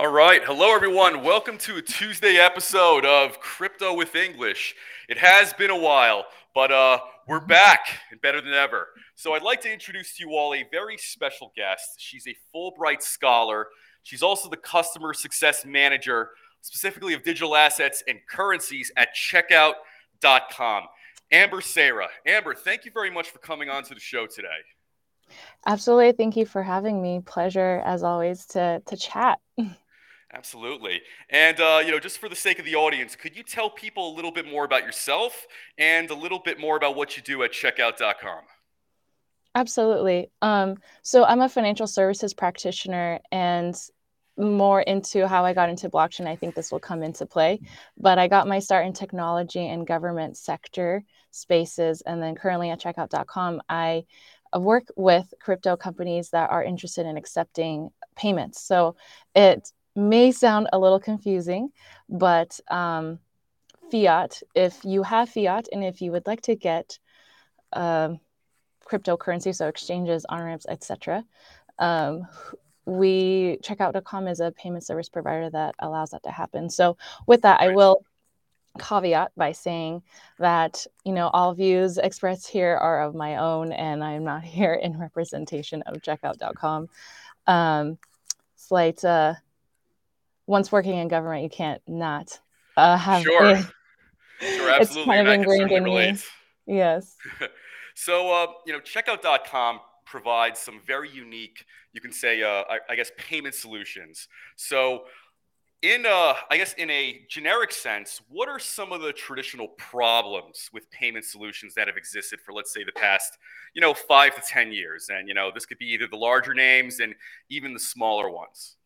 All right. Hello, everyone. Welcome to a Tuesday episode of Crypto with English. It has been a while, but uh, we're back and better than ever. So, I'd like to introduce to you all a very special guest. She's a Fulbright scholar. She's also the customer success manager, specifically of digital assets and currencies at checkout.com. Amber Seira. Amber, thank you very much for coming on to the show today. Absolutely. Thank you for having me. Pleasure, as always, to, to chat. Absolutely. And, uh, you know, just for the sake of the audience, could you tell people a little bit more about yourself and a little bit more about what you do at checkout.com? Absolutely. Um, so I'm a financial services practitioner and more into how I got into blockchain. I think this will come into play. But I got my start in technology and government sector spaces. And then currently at checkout.com, I work with crypto companies that are interested in accepting payments. So it may sound a little confusing, but um, fiat, if you have fiat and if you would like to get uh, cryptocurrency, so exchanges, on ramps, etc., um, we checkout.com is a payment service provider that allows that to happen. So with that. I will caveat by saying that you know all views expressed here are of my own and i'm not here in representation of checkout.com um slight uh once working in government you can't not uh have sure, a, sure it's kind of ingrained in me. yes. So uh you know checkout.com provides some very unique you can say uh I, I guess payment solutions. So in a, I guess in a generic sense, what are some of the traditional problems with payment solutions that have existed for, let's say, the past, you know, five to ten years? And you know, this could be either the larger names and even the smaller ones.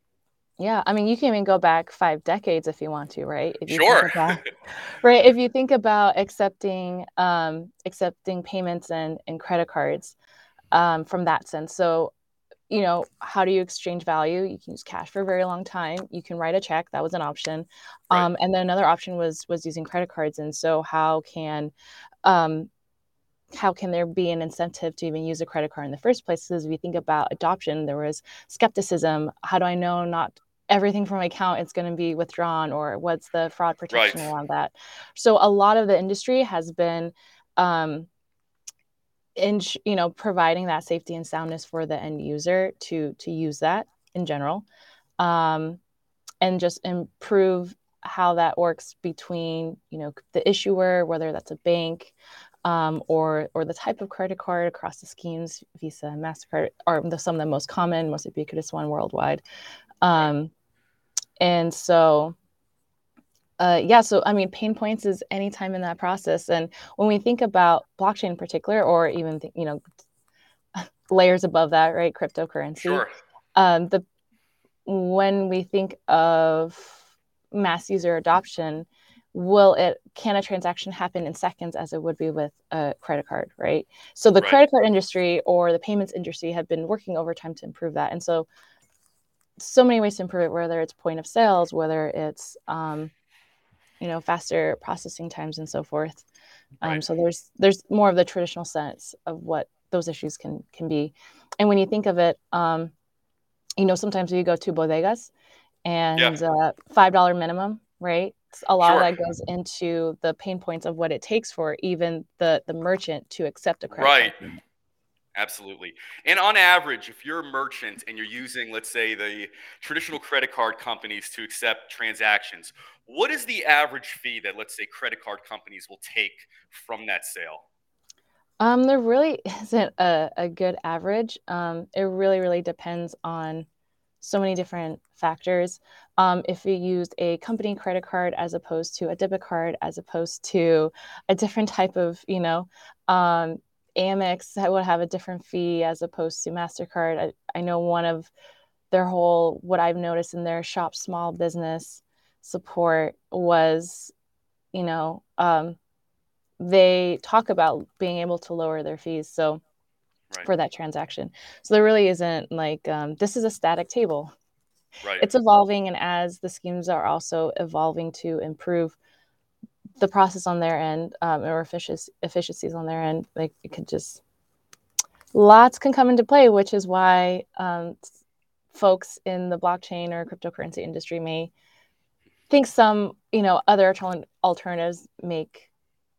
Yeah, I mean, you can even go back five decades if you want to, right? If you sure. About, right. If you think about accepting um, accepting payments and and credit cards um, from that sense, so you know, how do you exchange value? You can use cash for a very long time. You can write a check. That was an option. Right. Um, and then another option was was using credit cards. And so how can um, how can there be an incentive to even use a credit card in the first place? Because if you think about adoption, there was skepticism. How do I know not everything from my account is going to be withdrawn, or what's the fraud protection right. around that? So a lot of the industry has been um, in you know providing that safety and soundness for the end user to to use that in general um, and just improve how that works between you know the issuer whether that's a bank um, or or the type of credit card across the schemes visa and mastercard are the, some of the most common most ubiquitous one worldwide um, and so uh, yeah, so I mean, pain points is any time in that process, and when we think about blockchain in particular, or even th- you know layers above that, right, cryptocurrency. Sure. Um, the when we think of mass user adoption, will it can a transaction happen in seconds as it would be with a credit card, right? So the right. credit card industry or the payments industry have been working overtime to improve that, and so so many ways to improve it, whether it's point of sales, whether it's um, you know faster processing times and so forth um, right. so there's there's more of the traditional sense of what those issues can can be and when you think of it um, you know sometimes you go to bodegas and yeah. uh, five dollar minimum right a lot sure. of that goes into the pain points of what it takes for even the the merchant to accept a credit right card. Absolutely. And on average, if you're a merchant and you're using, let's say, the traditional credit card companies to accept transactions, what is the average fee that, let's say, credit card companies will take from that sale? Um, there really isn't a, a good average. Um, it really, really depends on so many different factors. Um, if you used a company credit card as opposed to a debit card, as opposed to a different type of, you know, um, Amex would have a different fee as opposed to MasterCard. I, I know one of their whole, what I've noticed in their shop small business support was, you know, um, they talk about being able to lower their fees. So right. for that transaction. So there really isn't like, um, this is a static table. Right. It's evolving. And as the schemes are also evolving to improve the process on their end um, or efficiencies on their end, like it could just lots can come into play, which is why um, folks in the blockchain or cryptocurrency industry may think some you know other alternatives make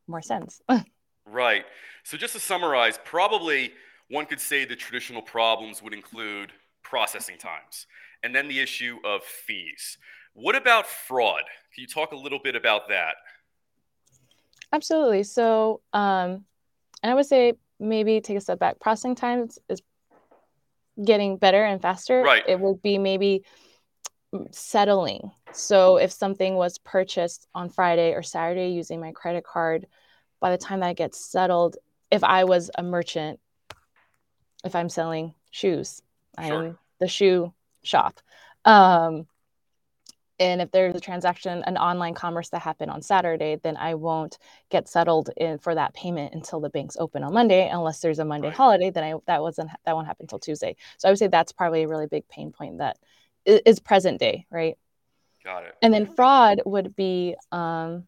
more sense right so just to summarize probably one could say the traditional problems would include processing times and then the issue of fees. What about fraud? Can you talk a little bit about that? Absolutely. So um, and i would say maybe take a step back. Processing times is getting better and faster. Right. It would be maybe settling. So if something was purchased on Friday or Saturday using my credit card, by the time that gets settled, if I was a merchant, if I'm selling shoes, sure. I'm the shoe shop. Um, and if there's a transaction, an online commerce that happened on Saturday, then I won't get settled in for that payment until the banks open on Monday, unless there's a Monday right. holiday. Then I that wasn't that won't happen until Tuesday. So I would say that's probably a really big pain point that is present day, right? Got it. And then fraud would be, um,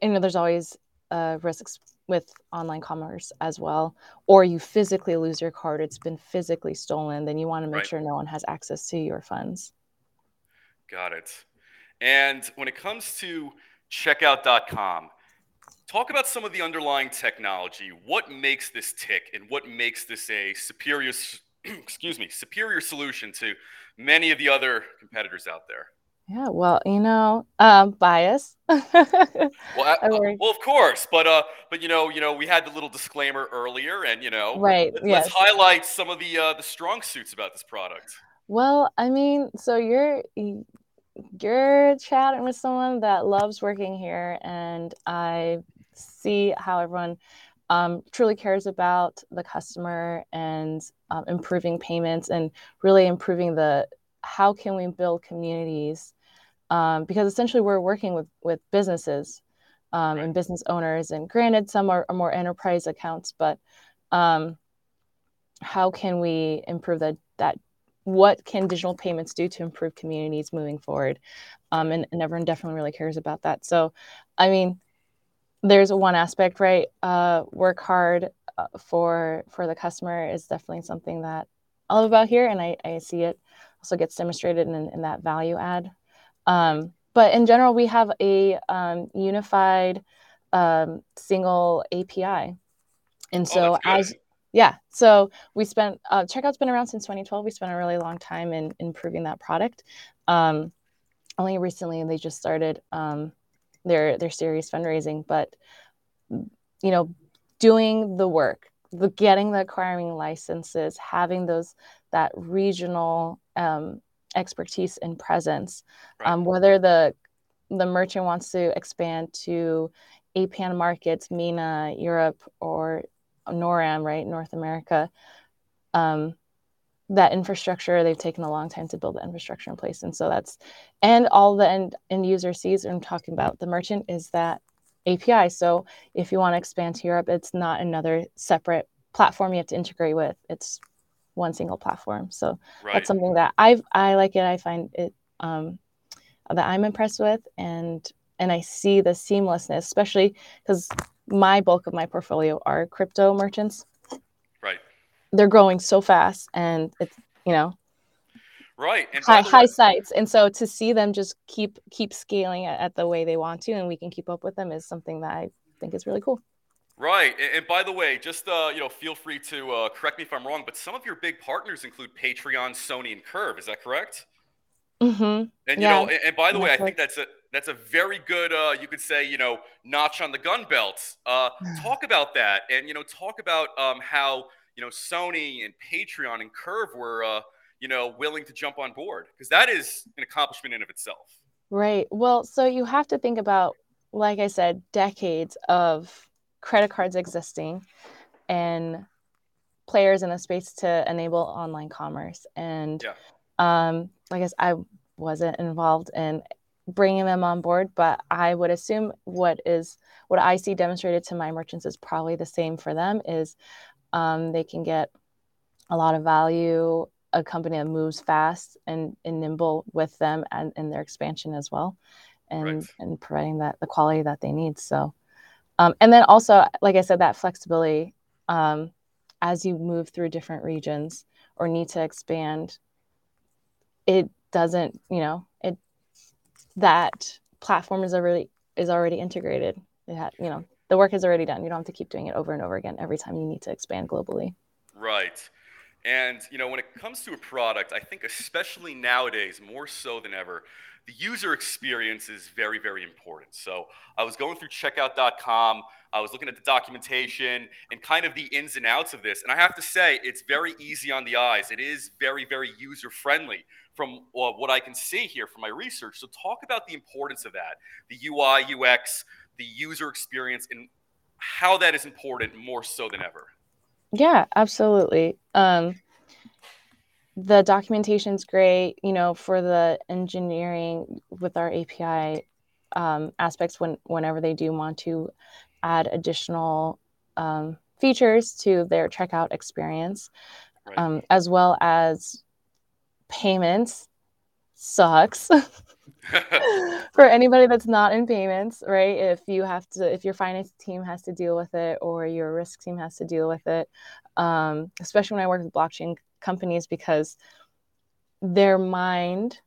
you know, there's always uh, risks with online commerce as well. Or you physically lose your card; it's been physically stolen. Then you want to make right. sure no one has access to your funds. Got it. And when it comes to checkout.com, talk about some of the underlying technology. What makes this tick and what makes this a superior excuse me, superior solution to many of the other competitors out there? Yeah, well, you know, um, bias. well, I, uh, well, of course, but uh, but you know, you know, we had the little disclaimer earlier, and you know, right? Let, yes. Let's highlight some of the uh, the strong suits about this product. Well, I mean, so you're you're chatting with someone that loves working here, and I see how everyone um, truly cares about the customer and um, improving payments and really improving the how can we build communities um, because essentially we're working with with businesses um, and business owners and granted some are, are more enterprise accounts but um, how can we improve that that what can digital payments do to improve communities moving forward um, and, and everyone definitely really cares about that so i mean there's one aspect, right? Uh, work hard uh, for for the customer is definitely something that I love about here, and I, I see it also gets demonstrated in, in that value add. Um, but in general, we have a um, unified um, single API, and oh, so oh, as yeah, so we spent uh, checkout's been around since 2012. We spent a really long time in improving that product. Um, only recently, they just started um, their their series fundraising but you know doing the work the getting the acquiring licenses having those that regional um, expertise and presence right. um, whether the the merchant wants to expand to APAC markets, MENA, Europe, or NORAM, right, North America, um, that infrastructure they've taken a long time to build the infrastructure in place. And so that's and all the end, end user sees i'm talking about the merchant is that api so if you want to expand to europe it's not another separate platform you have to integrate with. It's one single platform. So right. that's something that i i like it. I find it um, that i'm impressed with and and i see the seamlessness especially because my bulk of my portfolio are crypto merchants. Right. they're growing so fast and it's you know right and high, high sites. And so to see them just keep keep scaling at, at, the way they want to and we can keep up with them is something that i think is really cool right and, and by the way just uh, you know feel free to uh, correct me if i'm wrong but some of your big partners include patreon sony and curve is that correct mm-hmm. and you yeah. know and, and by the way i think that's a that's a very good uh, you could say you know notch on the gun belt uh, talk about that and you know talk about um, how you know Sony and Patreon and Curve were uh, you know willing to jump on board because that is an accomplishment in of itself. Right. Well, so you have to think about, like I said, decades of credit cards existing and players in the space to enable online commerce. And yeah. um, I guess I wasn't involved in bringing them on board, but I would assume what is what I see demonstrated to my merchants is probably the same for them. Is um, they can get a lot of value, a company that moves fast and, and nimble with them and in their expansion as well, and right. and providing that the quality that they need. So, um, and then also, like I said, that flexibility um, as you move through different regions or need to expand it doesn't, you know, it that platform is already is already integrated. It you know, the work is already done. You don't have to keep doing it over and over again every time you need to expand globally. Right. And you know, when it comes to a product, I think especially nowadays, more so than ever, the user experience is very, very important. So I was going through checkout.com, I was looking at the documentation and kind of the ins and outs of this. And I have to say, it's very easy on the eyes. It is very, very user friendly from uh, what I can see here from my research. So talk about the importance of that, the UI, UX, the user experience, and how that is important more so than ever. Yeah, absolutely. Um, the documentation's great, you know, for the engineering with our API um, aspects when whenever they do want to add additional um, features to their checkout experience, right. um, as well as payments sucks for anybody that's not in payments, right? If you have to, if your finance team has to deal with it or your risk team has to deal with it, um, especially when I work with blockchain companies, because their mind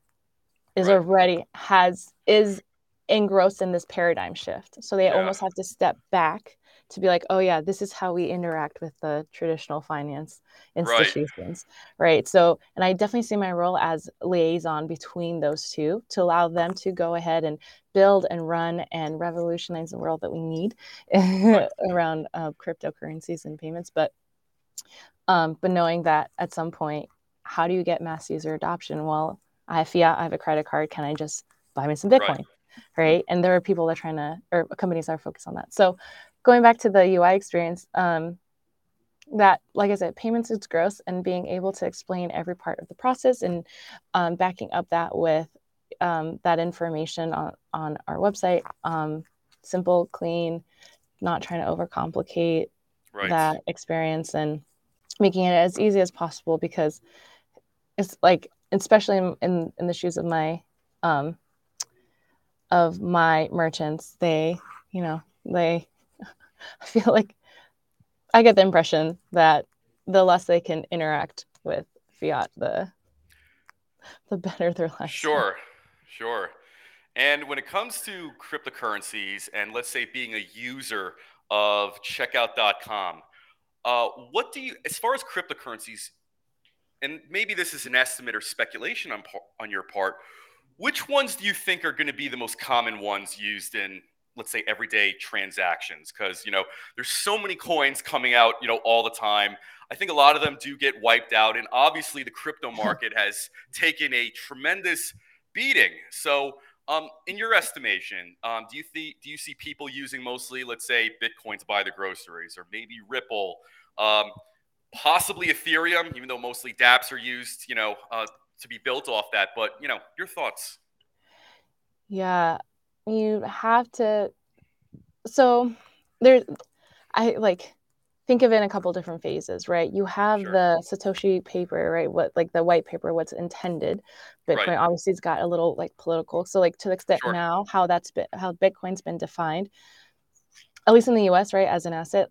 is right. already has is engrossed in this paradigm shift. So they yeah. almost have to step back to be like, oh yeah, this is how we interact with the traditional finance institutions, right. right? So, and I definitely see my role as liaison between those two to allow them to go ahead and build and run and revolutionize the world that we need around uh, cryptocurrencies and payments. But, um, but knowing that at some point, how do you get mass user adoption? Well, I have fiat, I have a credit card. Can I just buy me some Bitcoin? Right right? And there are people that are trying to, or companies that are focused on that. So going back to the UI experience, um, that, like I said, payments is gross and being able to explain every part of the process and um, backing up that with um, that information on, on our website, um, simple, clean, not trying to overcomplicate right. that experience and making it as easy as possible because it's like, especially in, in, the shoes of my um, of my merchants, they, you know, they I feel like I get the impression that the less they can interact with fiat, the the better their life. Sure, sure. And when it comes to cryptocurrencies and let's say being a user of checkout.com, uh, what do you, as far as cryptocurrencies, and maybe this is an estimate or speculation on, on your part, which ones do you think are going to be the most common ones used in let's say everyday transactions? Because you know there's so many coins coming out you know all the time. I think a lot of them do get wiped out and obviously the crypto market has taken a tremendous beating. So um, in your estimation um, do you think do you see people using mostly let's say bitcoin to buy the groceries or maybe ripple um, possibly ethereum even though mostly dapps are used you know uh, to be built off that but you know your thoughts? Yeah you have to so there i like think of it in a couple different phases right you have sure. the satoshi paper right what like the white paper what's intended bitcoin right. obviously has got a little like political so like to the extent sure. now how that's been how bitcoin's been defined at least in the us right as an asset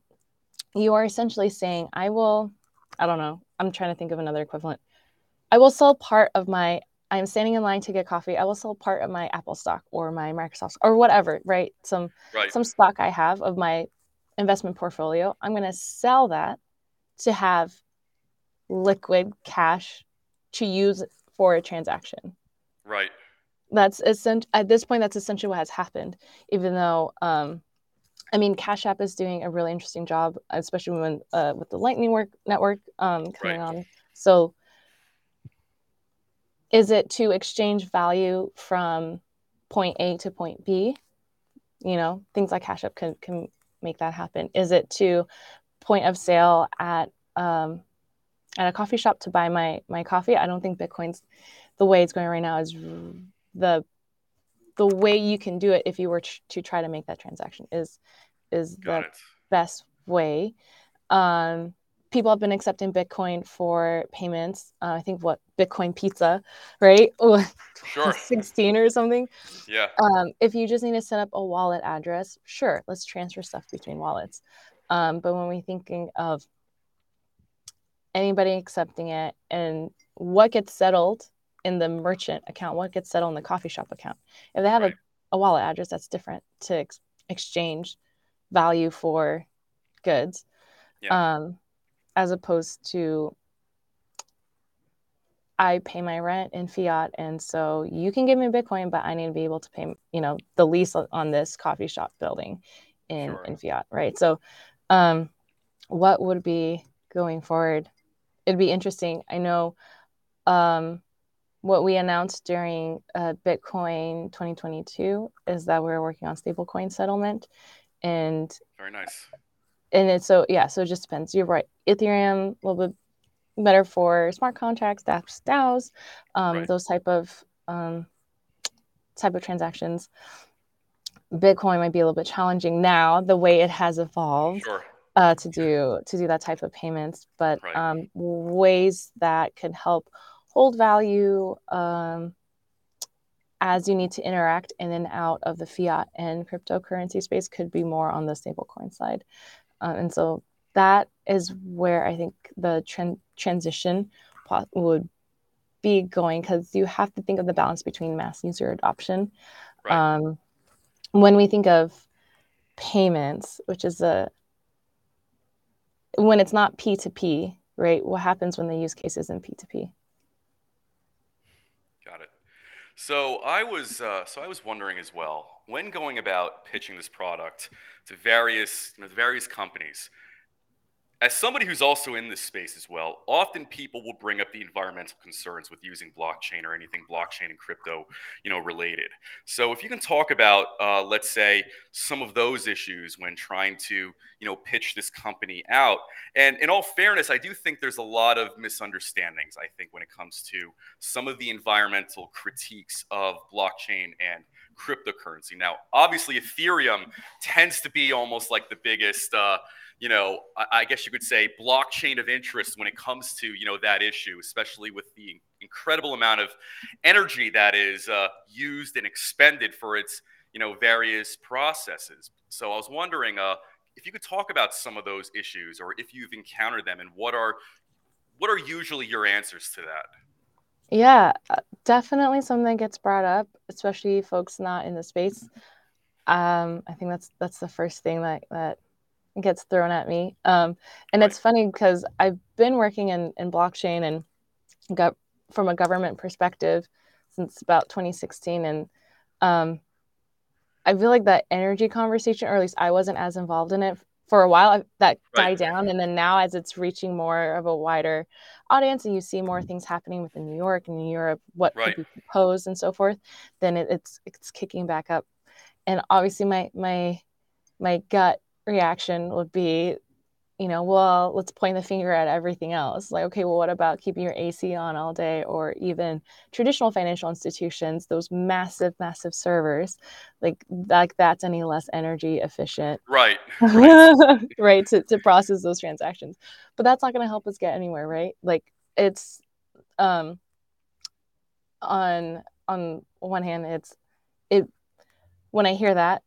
you are essentially saying i will i don't know i'm trying to think of another equivalent i will sell part of my I'm standing in line to get coffee, I will sell part of my Apple stock or my Microsoft or whatever, right? Some right. some stock I have of my investment portfolio. I'm going to sell that to have liquid cash to use for a transaction. Right. That's essential. At this point, that's essentially what has happened. Even though, um, I mean, Cash App is doing a really interesting job, especially when uh, with the Lightning work network um, coming right. on. So is it to exchange value from point A to point B? You know, things like Cash App can, can make that happen. Is it to point of sale at um, at a coffee shop to buy my my coffee? I don't think Bitcoin's the way it's going right now is the the way you can do it if you were to try to make that transaction is is Got the it. best way. Um, people have been accepting Bitcoin for payments. Uh, I think what Bitcoin pizza, right? sure. 16 or something. Yeah. Um, if you just need to set up a wallet address, sure, let's transfer stuff between wallets. Um, but when we're thinking of anybody accepting it and what gets settled in the merchant account, what gets settled in the coffee shop account. If they have Right. a, a wallet address, that's different to ex- exchange value for goods, Yeah. um, as opposed to I pay my rent in fiat, and so you can give me Bitcoin, but I need to be able to pay, you know, the lease on this coffee shop building in Sure. in fiat, right? So, um, what would be going forward? It'd be interesting. I know, um, what we announced during uh, Bitcoin 2022 is that we're working on stablecoin settlement, and Very nice. and it's so yeah, so it just depends. You're right. Ethereum a little bit better for smart contracts, DApps, DAOs, um, Right. those type of um, type of transactions. Bitcoin might be a little bit challenging now, the way it has evolved Sure. uh, to do to do that type of payments, but Right. um, ways that could help hold value um, as you need to interact in and out of the fiat and cryptocurrency space could be more on the stablecoin side, uh, and so that is where I think the tran- transition would be going because you have to think of the balance between mass user adoption. Right. Um, when we think of payments, which is a when it's not P2P, right? What happens when the use case isn't P2P? Got it. So I was uh, so I was wondering as well when going about pitching this product to various you know, various companies. As somebody who's also in this space as well, often people will bring up the environmental concerns with using blockchain or anything blockchain and crypto, you know, related. So if you can talk about, uh, let's say, some of those issues when trying to, you know, pitch this company out. And in all fairness, I do think there's a lot of misunderstandings. I think when it comes to some of the environmental critiques of blockchain and cryptocurrency. Now, obviously, Ethereum tends to be almost like the biggest, uh, you know, I, guess you could say blockchain of interest when it comes to, you know, that issue, especially with the incredible amount of energy that is uh, used and expended for its, you know, various processes. So I was wondering uh, if you could talk about some of those issues or if you've encountered them and what are what are usually your answers to that? Yeah, uh, definitely something that gets brought up, especially folks not in the space. Um, I think that's that's the first thing that that gets thrown at me. Um, and Right. it's funny because I've been working in, in blockchain and got from a government perspective since about 2016. And um, I feel like that energy conversation, or at least I wasn't as involved in it for a while, that Right. died down. And then now, as it's reaching more of a wider audience and you see more things happening within New York and Europe, what Right. could be proposed and so forth, then it, it's it's kicking back up. And obviously, my my my gut reaction would be, you know, well, let's point the finger at everything else. Like, okay, well, what about keeping your AC on all day, or even traditional financial institutions, those massive, massive servers, like like that's any less energy efficient, Right. Right. right, to, to process those transactions. But that's not going to help us get anywhere, right? Like, it's um on on one hand, it's it when I hear that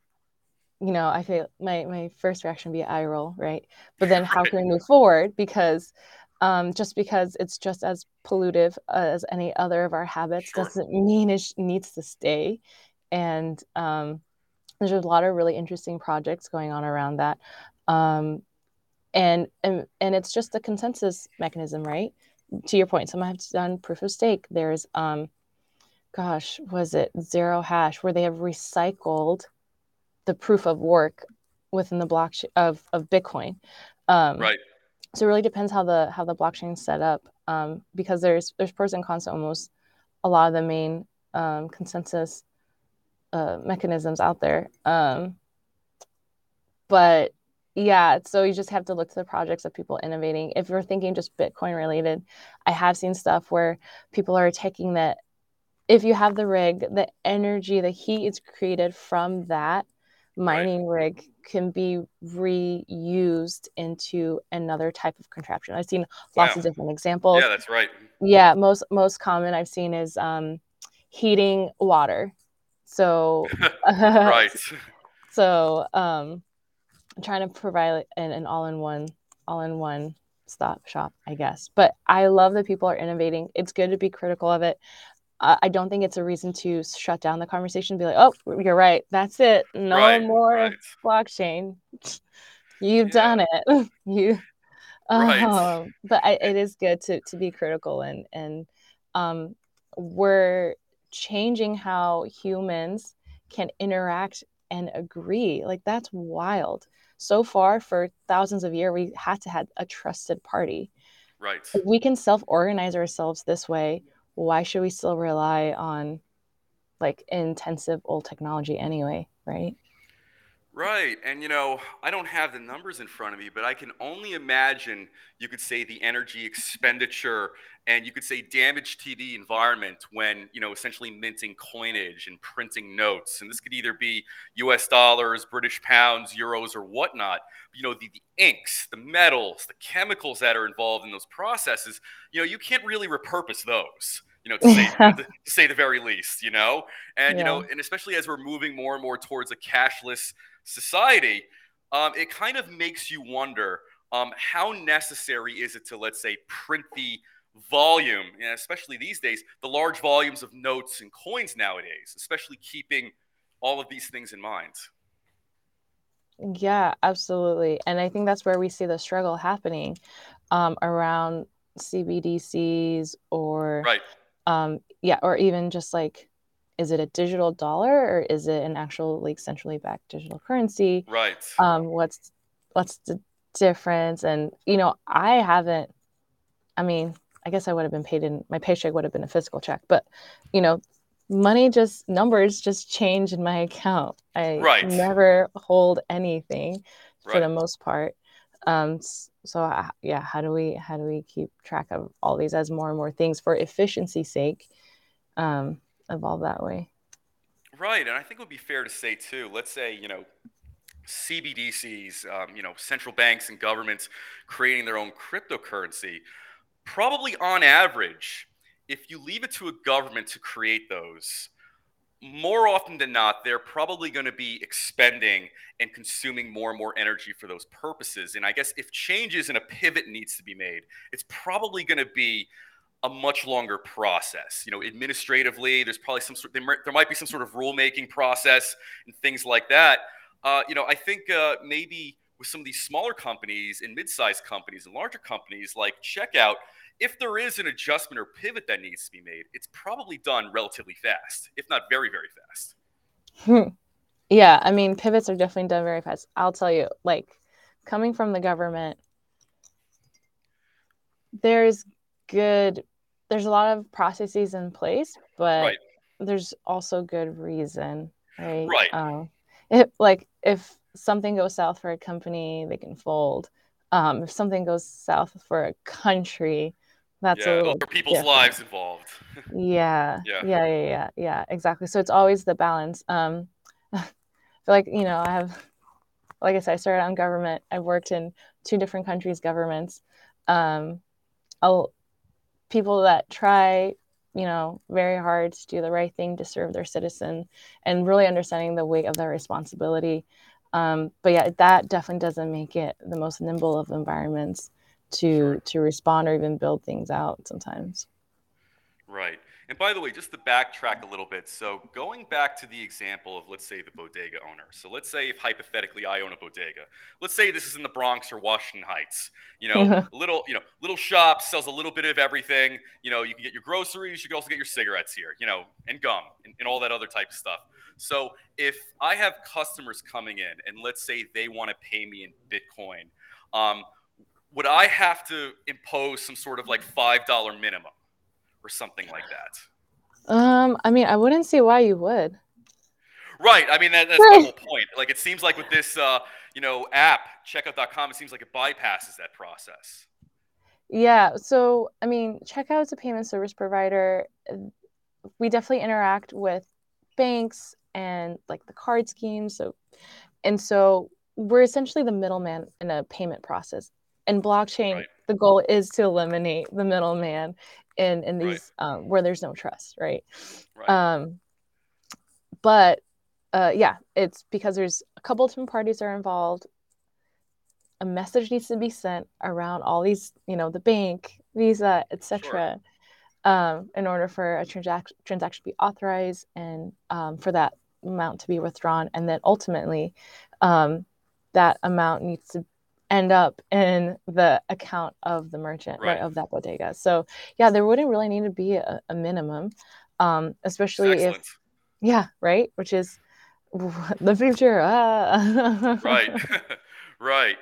you know, I feel my my first reaction would be eye roll, right? But then how can we move forward? Because um, just because it's just as pollutive as any other of our habits Sure. doesn't mean it needs to stay. And um, there's a lot of really interesting projects going on around that. Um, and, and and it's just a consensus mechanism, right? To your point, some have done proof of stake. There's um, gosh, was it zero hash where they have recycled the proof of work within the blockchain of, of Bitcoin. Um, Right. So it really depends how the how the blockchain's set up um, because there's there's pros and cons to almost a lot of the main um, consensus uh, mechanisms out there. Um, but yeah, so you just have to look to the projects of people innovating. If you're thinking just Bitcoin related, I have seen stuff where people are taking that. If you have the rig, the energy, the heat is created from that mining rig can be reused into another type of contraption. I've seen lots Wow. of different examples. Yeah, that's right. Yeah, most most common I've seen is um, heating water. So right. so um, I'm trying to provide an, an all-in-one all-in-one stop shop, I guess. But I love that people are innovating. It's good to be critical of it. I don't think it's a reason to shut down the conversation. be like, oh, you're right. That's it. No right, more right. blockchain. You've yeah. done it. you. Right. Um, but I, it is good to to be critical and and um, we're changing how humans can interact and agree. Like that's wild. So far, for thousands of years, we had to have a trusted party. Right. We can self organize ourselves this way why should we still rely on like intensive old technology anyway, right? Right. And, you know, I don't have the numbers in front of me, but I can only imagine you could say the energy expenditure and you could say damage to the environment when, you know, essentially minting coinage and printing notes. And this could either be US dollars, British pounds, euros, or whatnot. You know, the, the inks, the metals, the chemicals that are involved in those processes, you know, you can't really repurpose those you know, to say, to say the very least, you know, and yeah. you know, and especially as we're moving more and more towards a cashless society, um, it kind of makes you wonder um, how necessary is it to, let's say, print the volume, especially these days, the large volumes of notes and coins nowadays, especially keeping all of these things in mind. Yeah, absolutely. And I think that's where we see the struggle happening um, around CBDCs or right um yeah or even just like is it a digital dollar or is it an actual like centrally backed digital currency? Right. Um what's what's the difference? And you know i haven't i mean i guess i would have been paid in my paycheck would have been a physical check but you know money just numbers just change in my account. I right. never hold anything for right. the most part. Um so uh, yeah how do we how do we keep track of all these as more and more things for efficiency sake? Um, evolve that way right and i think it would be fair to say too let's say you know cbdc's um, you know central banks and governments creating their own cryptocurrency probably on average if you leave it to a government to create those more often than not, they're probably going to be expending and consuming more and more energy for those purposes. And I guess if changes and a pivot needs to be made, it's probably going to be a much longer process. You know, administratively, there's probably some sort. There might be some sort of rulemaking process and things like that. Uh, you know, I think uh, maybe with some of these smaller companies and mid-sized companies and larger companies like Checkout if there is an adjustment or pivot that needs to be made, it's probably done relatively fast, if not very, very fast. Hmm. Yeah, I mean, pivots are definitely done very fast. I'll tell you, like, coming from the government, there's good, there's a lot of processes in place, but right. there's also good reason, right? Right. Um, if, like, if something goes south for a company, they can fold. Um, if something goes south for a country, that's yeah, a little people's different. lives involved. yeah, yeah, yeah, yeah, yeah, yeah, exactly. So it's always the balance. Um, I feel like you know I have, like I said, I started on government. I've worked in two different countries' governments. Um, I'll, people that try, you know, very hard to do the right thing to serve their citizen, and really understanding the weight of their responsibility. Um, but yeah, that definitely doesn't make it the most nimble of environments to sure. to respond or even build things out sometimes. Right. And by the way, just to backtrack a little bit, so going back to the example of, let's say, the bodega owner. So let's say if hypothetically I own a bodega. Let's say this is in the Bronx or Washington Heights. You know, little, you know, little shop sells a little bit of everything. You know, you can get your groceries, you can also get your cigarettes here, you know, and gum and, and all that other type of stuff. So if I have customers coming in and let's say they want to pay me in Bitcoin, um, would I have to impose some sort of like five dollar minimum or something like that? Um, I mean, I wouldn't see why you would. Right. I mean, that, that's the whole point. Like, it seems like with this, uh, you know, app checkout.com, it seems like it bypasses that process. Yeah. So, I mean, checkout is a payment service provider. We definitely interact with banks and like the card schemes. So, and so we're essentially the middleman in a payment process and blockchain right. the goal is to eliminate the middleman in in these right. um, where there's no trust right, right. um but uh yeah it's because there's a couple different parties are involved a message needs to be sent around all these you know the bank visa etc sure. um, in order for a transac- transaction to be authorized and um, for that amount to be withdrawn. And then ultimately, um, that amount needs to end up in the account of the merchant, right, right of that bodega. So, yeah, there wouldn't really need to be a, a minimum, um, especially if, yeah, right, which is the future. Ah. right, right.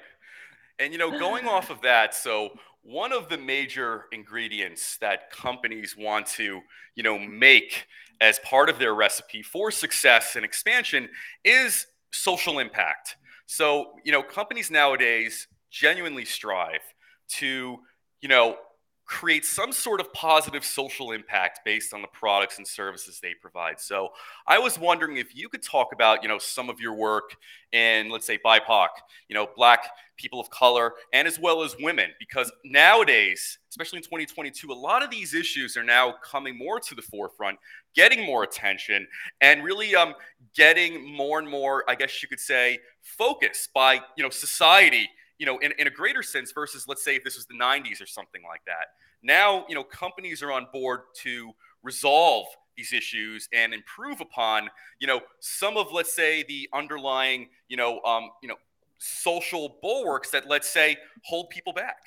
And, you know, going off of that, so one of the major ingredients that companies want to, you know, make as part of their recipe for success and expansion is social impact. So, you know, companies nowadays genuinely strive to, you know, create some sort of positive social impact based on the products and services they provide. So I was wondering if you could talk about, you know, some of your work in, let's say, BIPOC, you know, Black people of color, and as well as women, because nowadays, especially in 2022, a lot of these issues are now coming more to the forefront, getting more attention, and really um, getting more and more, I guess you could say, focus by, you know, society you know, in, in a greater sense versus let's say if this was the 90s or something like that. Now, you know, companies are on board to resolve these issues and improve upon, you know, some of let's say the underlying, you know, um, you know, social bulwarks that let's say hold people back.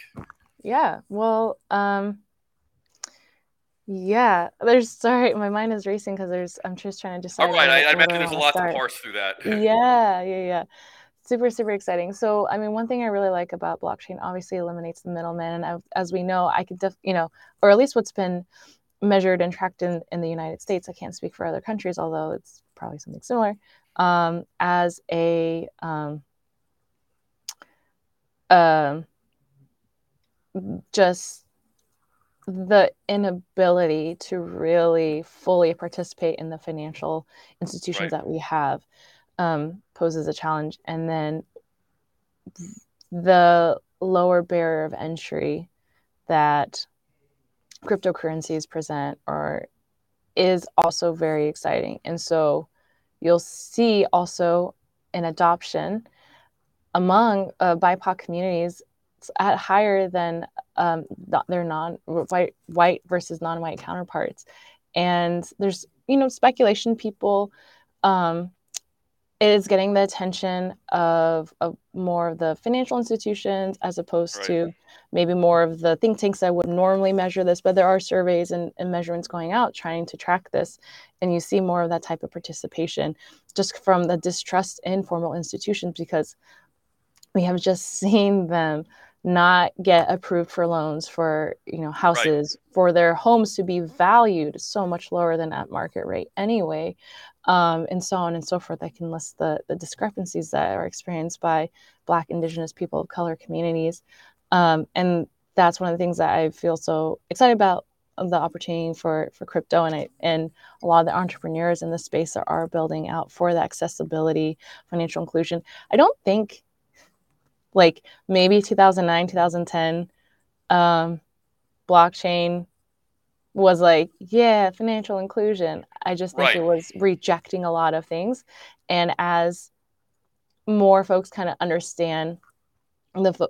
Yeah. Well, um, yeah, there's sorry, my mind is racing because there's I'm just trying to decide. All right, I, I imagine there's a lot start. to parse through that. yeah, yeah, yeah super super exciting so i mean one thing i really like about blockchain obviously eliminates the middleman and I, as we know i could def- you know or at least what's been measured and tracked in, in the united states i can't speak for other countries although it's probably something similar um, as a um, uh, just the inability to really fully participate in the financial institutions right. that we have um, poses a challenge. And then the lower barrier of entry that cryptocurrencies present or is also very exciting. And so you'll see also an adoption among uh, BIPOC communities at higher than um, their non white white versus non-white counterparts. And there's you know speculation people um, it is getting the attention of, of more of the financial institutions as opposed right. to maybe more of the think tanks that would normally measure this but there are surveys and, and, measurements going out trying to track this and you see more of that type of participation just from the distrust in formal institutions because we have just seen them not get approved for loans for you know houses right. for their homes to be valued so much lower than at market rate anyway um, and so on and so forth. I can list the, the discrepancies that are experienced by Black, Indigenous, people of color communities. Um, and that's one of the things that I feel so excited about the opportunity for, for crypto. And, I, and a lot of the entrepreneurs in the space are, are building out for the accessibility, financial inclusion. I don't think like maybe 2009, 2010, um, blockchain was like, yeah, financial inclusion. I just think right. it was rejecting a lot of things. And as more folks kind of understand the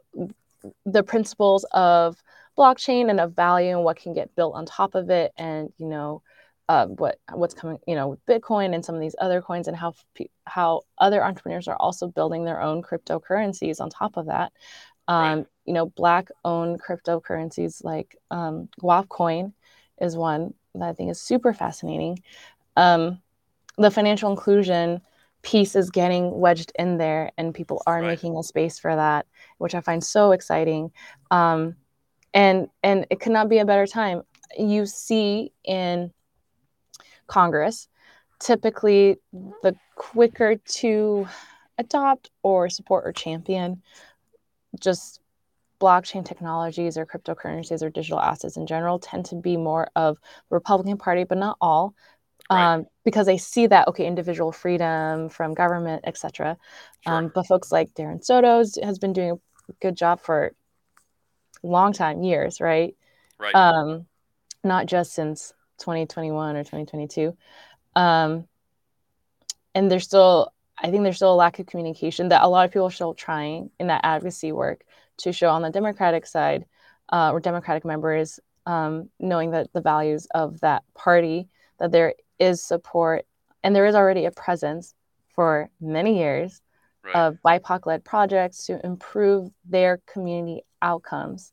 the principles of blockchain and of value and what can get built on top of it, and you know uh, what what's coming, you know, with Bitcoin and some of these other coins, and how how other entrepreneurs are also building their own cryptocurrencies on top of that. Um, right. You know, black owned cryptocurrencies like um, Coin is one that I think is super fascinating. Um, the financial inclusion piece is getting wedged in there, and people are right. making a space for that, which I find so exciting. Um, and and it could not be a better time. You see in Congress, typically the quicker to adopt or support or champion just blockchain technologies or cryptocurrencies or digital assets in general tend to be more of the Republican Party, but not all, right. um, because they see that okay, individual freedom from government, etc. Sure. Um, but folks like Darren Soto has been doing a good job for a long time, years, right? Right. Um, not just since 2021 or 2022. Um, and there's still, I think there's still a lack of communication that a lot of people are still trying in that advocacy work to show on the Democratic side uh, or Democratic members um, knowing that the values of that party, that there is support and there is already a presence for many years right. of BIPOC led projects to improve their community outcomes.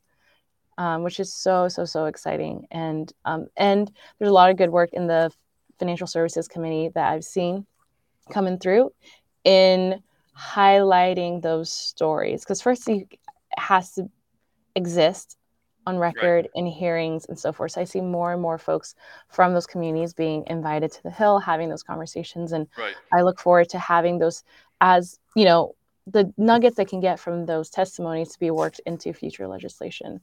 Um, which is so so so exciting and um, and there's a lot of good work in the financial services committee that I've seen coming through in highlighting those stories because first it has to exist on record right. in hearings and so forth. So I see more and more folks from those communities being invited to the Hill, having those conversations, and right. I look forward to having those as you know the nuggets I can get from those testimonies to be worked into future legislation.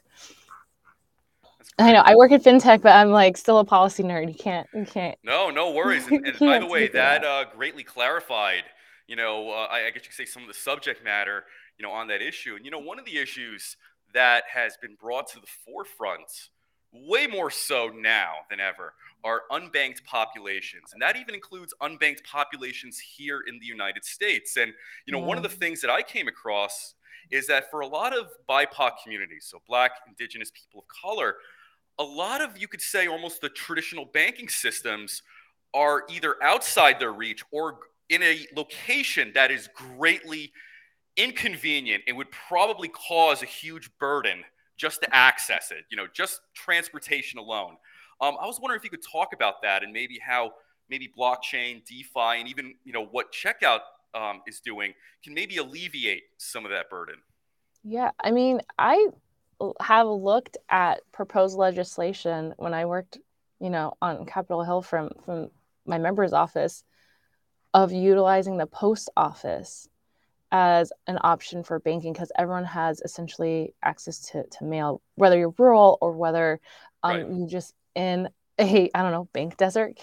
I know I work at fintech, but I'm like still a policy nerd. You can't, you can't. No, no worries. And, and by the way, that, that. Uh, greatly clarified. You know, uh, I, I guess you could say some of the subject matter. You know, on that issue, and you know, one of the issues that has been brought to the forefront, way more so now than ever, are unbanked populations, and that even includes unbanked populations here in the United States. And you know, yeah. one of the mm. things that I came across is that for a lot of BIPOC communities, so Black, Indigenous people of color a lot of, you could say, almost the traditional banking systems are either outside their reach or in a location that is greatly inconvenient and would probably cause a huge burden just to access it, you know, just transportation alone. Um, I was wondering if you could talk about that and maybe how maybe blockchain, DeFi, and even, you know, what Checkout um, is doing can maybe alleviate some of that burden. Yeah, I mean, I have looked at proposed legislation when I worked, you know, on Capitol Hill from from my member's office of utilizing the post office as an option for banking because everyone has essentially access to, to mail, whether you're rural or whether um, right. you just in a I don't know bank desert.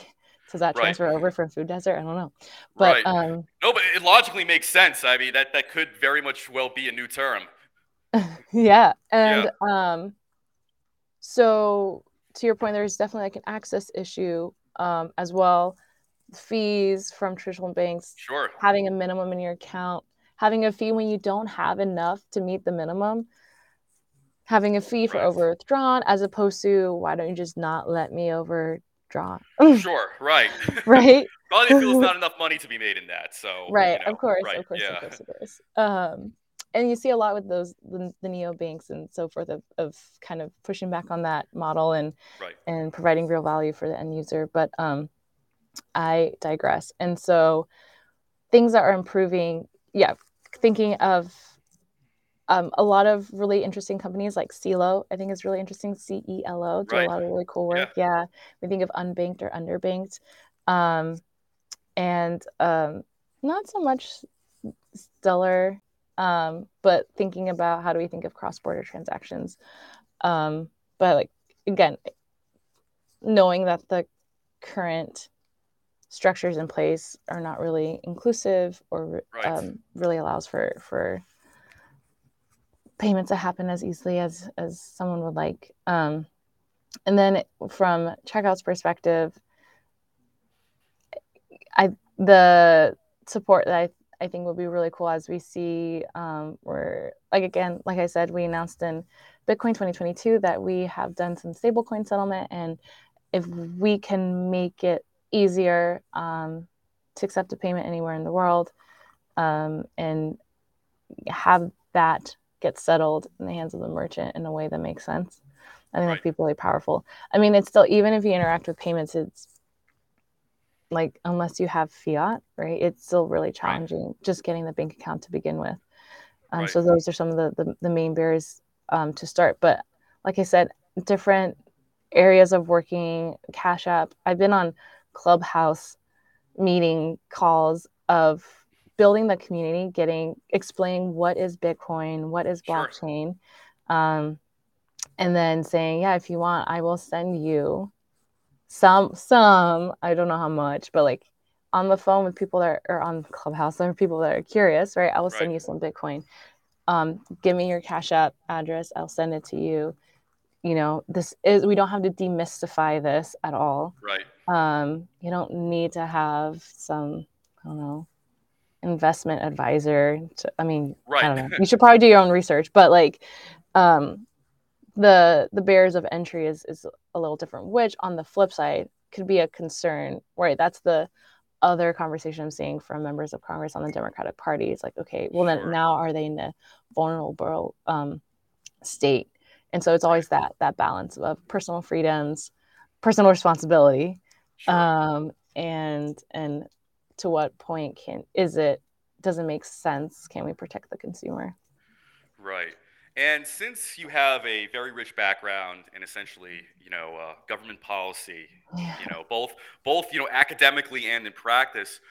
Does that transfer right. over from food desert? I don't know. But right. um, no, but it logically makes sense. I mean, that that could very much well be a new term. yeah. And yeah. um so to your point, there's definitely like an access issue um as well. Fees from traditional banks, sure. having a minimum in your account, having a fee when you don't have enough to meet the minimum, having a fee for right. overdrawn as opposed to why don't you just not let me overdraw? sure, right. right. Probably feels not enough money to be made in that. So right, you know, of course, right. of course, yeah. of course, of course. Um and you see a lot with those the, the neo banks and so forth of, of kind of pushing back on that model and right. and providing real value for the end user but um i digress and so things that are improving yeah thinking of um, a lot of really interesting companies like Celo, I think is really interesting. C E L O do right. a lot of really cool work. Yeah. yeah. we think of unbanked or underbanked, um, and um, not so much stellar um, but thinking about how do we think of cross-border transactions um, but like again knowing that the current structures in place are not really inclusive or right. um, really allows for for payments to happen as easily as as someone would like um, and then from checkout's perspective i the support that i I think will be really cool as we see um, we're like again, like I said, we announced in Bitcoin 2022 that we have done some stablecoin settlement, and if we can make it easier um, to accept a payment anywhere in the world um, and have that get settled in the hands of the merchant in a way that makes sense, I think right. that'd be really powerful. I mean, it's still even if you interact with payments, it's like unless you have fiat, right? It's still really challenging right. just getting the bank account to begin with. Um, right. So those are some of the the, the main barriers um, to start. But like I said, different areas of working Cash App. I've been on Clubhouse meeting calls of building the community, getting explaining what is Bitcoin, what is blockchain, sure. um, and then saying, yeah, if you want, I will send you some some i don't know how much but like on the phone with people that are, on clubhouse there are people that are curious right i will send right. you some bitcoin um, give me your cash app address i'll send it to you you know this is we don't have to demystify this at all. Right. Um, you don't need to have some i don't know investment advisor to, i mean right. I don't know. you should probably do your own research but like um, the the barriers of entry is is a little different which on the flip side could be a concern right? That's the other conversation i'm seeing from members of congress on the democratic party. It's like okay well then now are they in a vulnerable um, state and so it's always that that balance of personal freedoms personal responsibility sure. um, and and to what point can is it doesn't make sense can we protect the consumer right and since you have a very rich background in essentially, you know, uh, government policy, yeah. you know, both both you know academically and in practice,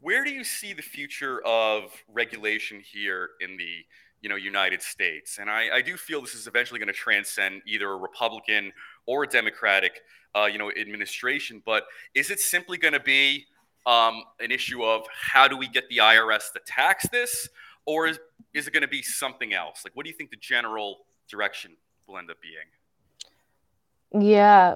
where do you see the future of regulation here in the you know United States? And I, I do feel this is eventually going to transcend either a Republican or a Democratic, uh, you know, administration. But is it simply going to be um, an issue of how do we get the IRS to tax this? or is, is it going to be something else? Like, what do you think the general direction will end up being? Yeah.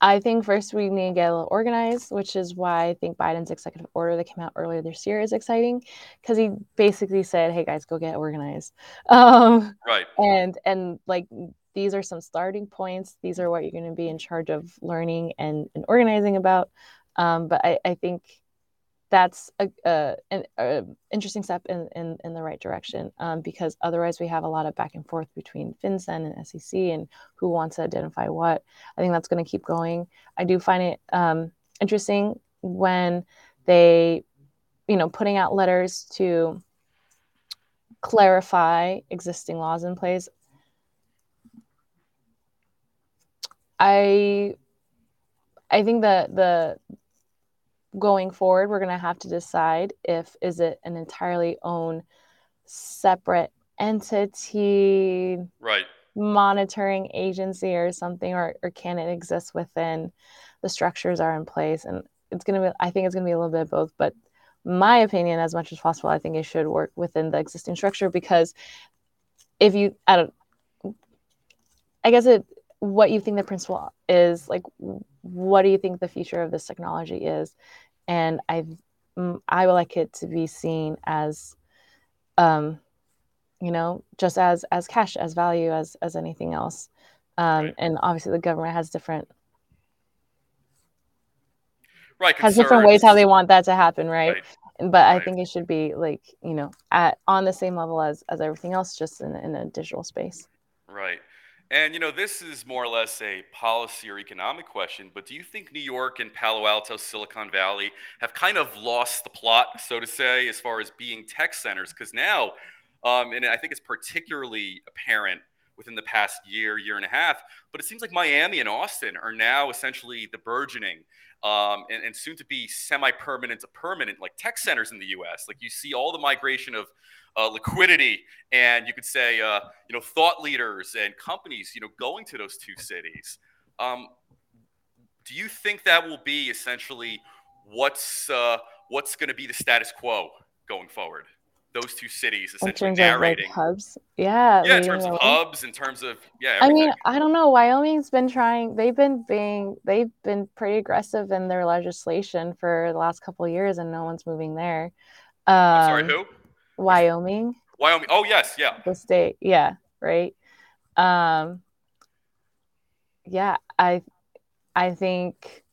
I think first we need to get a little organized, which is why I think Biden's executive order that came out earlier this year is exciting because he basically said, "Hey guys, go get organized." Um, right. And and like these are some starting points. These are what you're going to be in charge of learning and, and organizing about. Um, but I, I think that's a, a, an a interesting step in, in, in the right direction um, because otherwise we have a lot of back and forth between FinCEN and SEC and who wants to identify what. I think that's going to keep going. I do find it um, interesting when they, you know, putting out letters to clarify existing laws in place. I I think that the going forward we're going to have to decide if is it an entirely own separate entity right. monitoring agency or something or, or can it exist within the structures are in place? And it's going to be i think it's going to be a little bit of both but my opinion as much as possible i think it should work within the existing structure because if you i don't i guess it what you think the principle is like what do you think the future of this technology is and i i would like it to be seen as um you know just as as cash as value as as anything else um right. and obviously the government has different right has different ways how they want that to happen right, right. but right. i think it should be like you know at on the same level as as everything else just in, in a digital space right and you know, this is more or less a policy or economic question, but do you think New York and Palo Alto, Silicon Valley have kind of lost the plot, so to say, as far as being tech centers? Because now, um, and I think it's particularly apparent within the past year, year and a half, but it seems like Miami and Austin are now essentially the burgeoning um, and, and soon to be semi-permanent to permanent like tech centers in the U.S. Like you see all the migration of uh, liquidity and you could say uh, you know thought leaders and companies you know going to those two cities. Um, do you think that will be essentially what's uh, what's going to be the status quo going forward? Those two cities essentially in terms narrating of like hubs yeah yeah in terms of hubs in terms of yeah everything. i mean i don't know wyoming's been trying they've been being they've been pretty aggressive in their legislation for the last couple years and no one's moving there. Um, sorry who Wyoming. Wyoming. Oh yes, yeah. The state, yeah, right. Um, yeah, I, I think,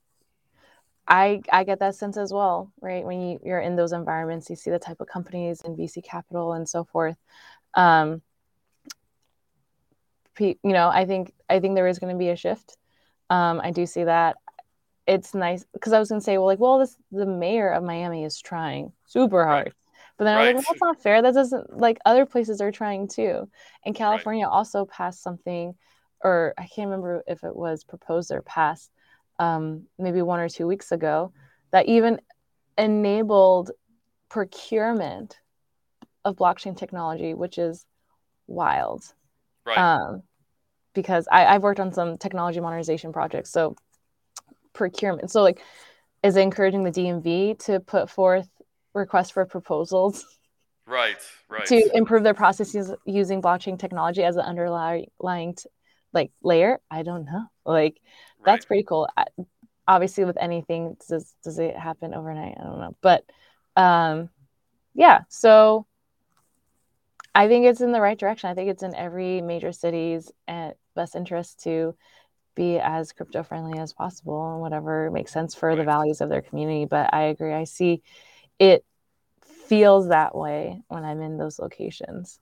I I get that sense as well, right? When you you're in those environments, you see the type of companies and VC capital and so forth. Um, you know, I think I think there is going to be a shift. Um, I do see that. It's nice because I was going to say, well, like, well, this the mayor of Miami is trying super hard. But then right. I was like, well, that's not fair. That doesn't like other places are trying too. And California right. also passed something, or I can't remember if it was proposed or passed, um, maybe one or two weeks ago, that even enabled procurement of blockchain technology, which is wild. Right. Um, because I, I've worked on some technology modernization projects. So procurement. So like is encouraging the DMV to put forth request for proposals right right to improve their processes using blockchain technology as an underlying t- like layer i don't know like that's right. pretty cool I, obviously with anything does does it happen overnight i don't know but um yeah so I think it's in the right direction. I think it's in every major city's eh, best interest to be as crypto friendly as possible and whatever makes sense for right. the values of their community. But I agree. I see it feels that way when I'm in those locations.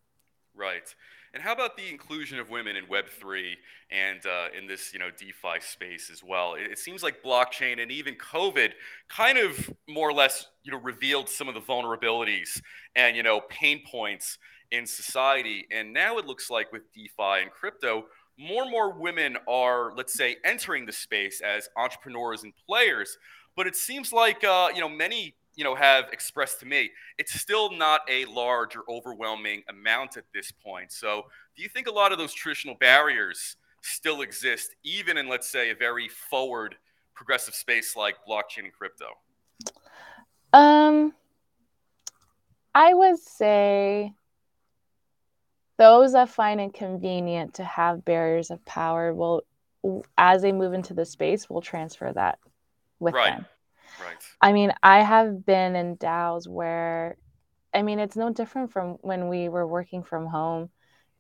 Right. And how about the inclusion of women in Web3 and uh, in this, you know, DeFi space as well? It, it, seems like blockchain and even COVID kind of more or less, you know, revealed some of the vulnerabilities and, you know, pain points in society. And now it looks like with DeFi and crypto, more and more women are, let's say, entering the space as entrepreneurs and players. But it seems like, uh, you know, many you know have expressed to me it's still not a large or overwhelming amount at this point. So do you think a lot of those traditional barriers still exist even in let's say a very forward progressive space like blockchain and crypto? Um i would say those that find it convenient to have barriers of power will as they move into the space will transfer that with right. them Right. I mean, I have been in DAOs where, I mean, it's no different from when we were working from home,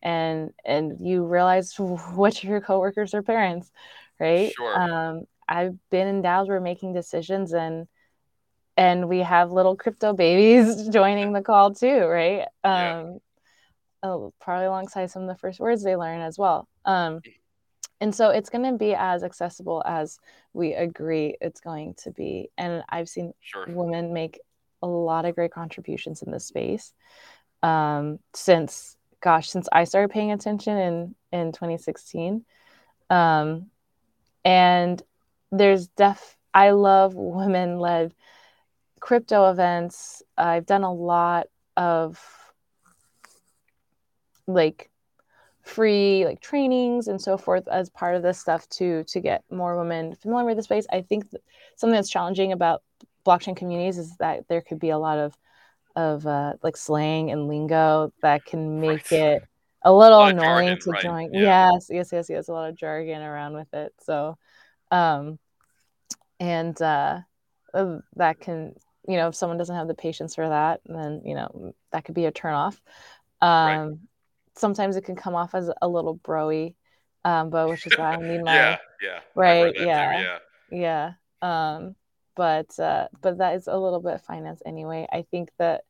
and and you realize which of your coworkers are parents, right? Sure. Um, I've been in DAOs where making decisions and and we have little crypto babies joining the call too, right? Um, yeah. oh, probably alongside some of the first words they learn as well. Um, and so it's going to be as accessible as we agree it's going to be. And i've seen sure. women make a lot of great contributions in this space um, since gosh since i started paying attention in in 2016 um, and there's def i love women led crypto events. I've done a lot of like free like trainings and so forth as part of this stuff to to get more women familiar with the space. I think something that's challenging about blockchain communities is that there could be a lot of of uh, like slang and lingo that can make right. it a little a annoying jargon, to right. join. Yeah. Yes, yes, yes, yes. A lot of jargon around with it. So, um, and uh, uh that can you know if someone doesn't have the patience for that, then you know that could be a turnoff. Um, right sometimes it can come off as a little broy, um, but which is why I need my yeah, yeah, right, yeah, too, yeah, yeah. Um, but uh, but that is a little bit finance anyway. I think that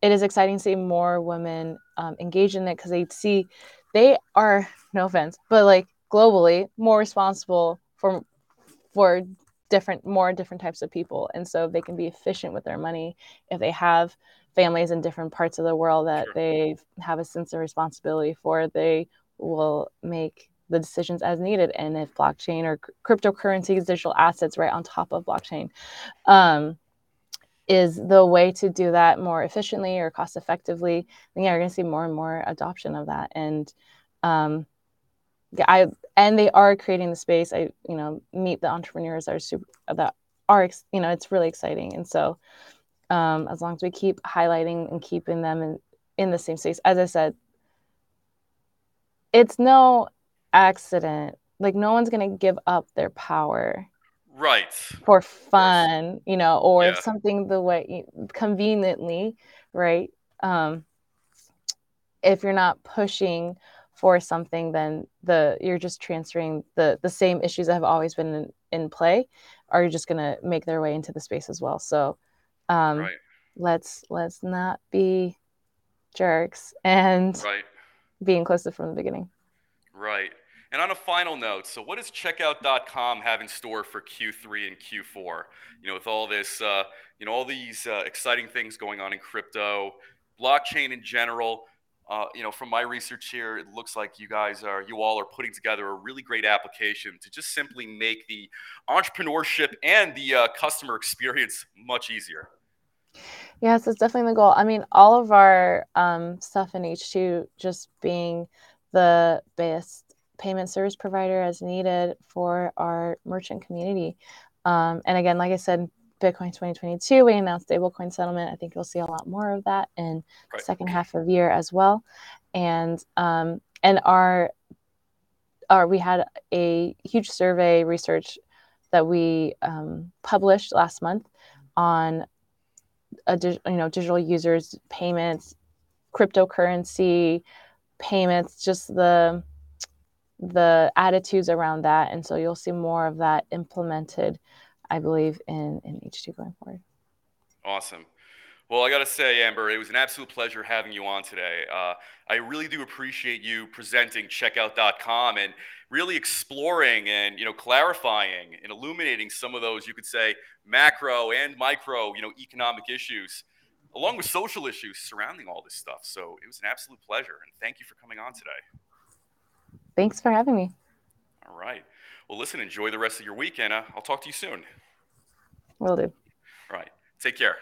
it is exciting to see more women um, engage in it because they see they are no offense, but like globally more responsible for for different more different types of people and so they can be efficient with their money if they have families in different parts of the world that sure. they have a sense of responsibility for, they will make the decisions as needed. And if blockchain or cryptocurrencies, digital assets right on top of blockchain, um, is the way to do that more efficiently or cost effectively, then yeah, you're going to see more and more adoption of that. And um, yeah, I and they are creating the space. I you know meet the entrepreneurs that are super that are you know it's really exciting. And so um, as long as we keep highlighting and keeping them in, in the same space. As I said, it's no accident. Like no one's gonna give up their power, right? For fun, you know, or yeah. something the way conveniently, right? Um, if you're not pushing for something, then the you're just transferring the the same issues that have always been in, in play are just gonna make their way into the space as well. So um, right. Let's let's not be jerks and right. be inclusive from the beginning. Right. And on a final note, so what does checkout.com have in store for Q3 and Q4? You know, with all this, uh, you know, all these uh, exciting things going on in crypto, blockchain in general. Uh, you know, from my research here, it looks like you guys are, you all are putting together a really great application to just simply make the entrepreneurship and the uh, customer experience much easier. Yes, it's definitely the goal. I mean, all of our um, stuff in H2 just being the best payment service provider as needed for our merchant community. Um, and again, like I said, Bitcoin 2022, we announced stablecoin settlement. I think you'll see a lot more of that in right. the second half of year as well. And um, and our our we had a huge survey research that we um, published last month on a you know digital users payments cryptocurrency payments, just the the attitudes around that. And so you'll see more of that implemented, I believe, in, in H2 going forward. Awesome. Well, I got to say, Amber, it was an absolute pleasure having you on today. Uh, I really do appreciate you presenting checkout.com and really exploring and you know clarifying and illuminating some of those you could say macro and micro you know economic issues along with social issues surrounding all this stuff. So it was an absolute pleasure and thank you for coming on today. Thanks for having me. All right. Well, listen, enjoy the rest of your week, Anna. I'll talk to you soon. Will do. Right. Take care.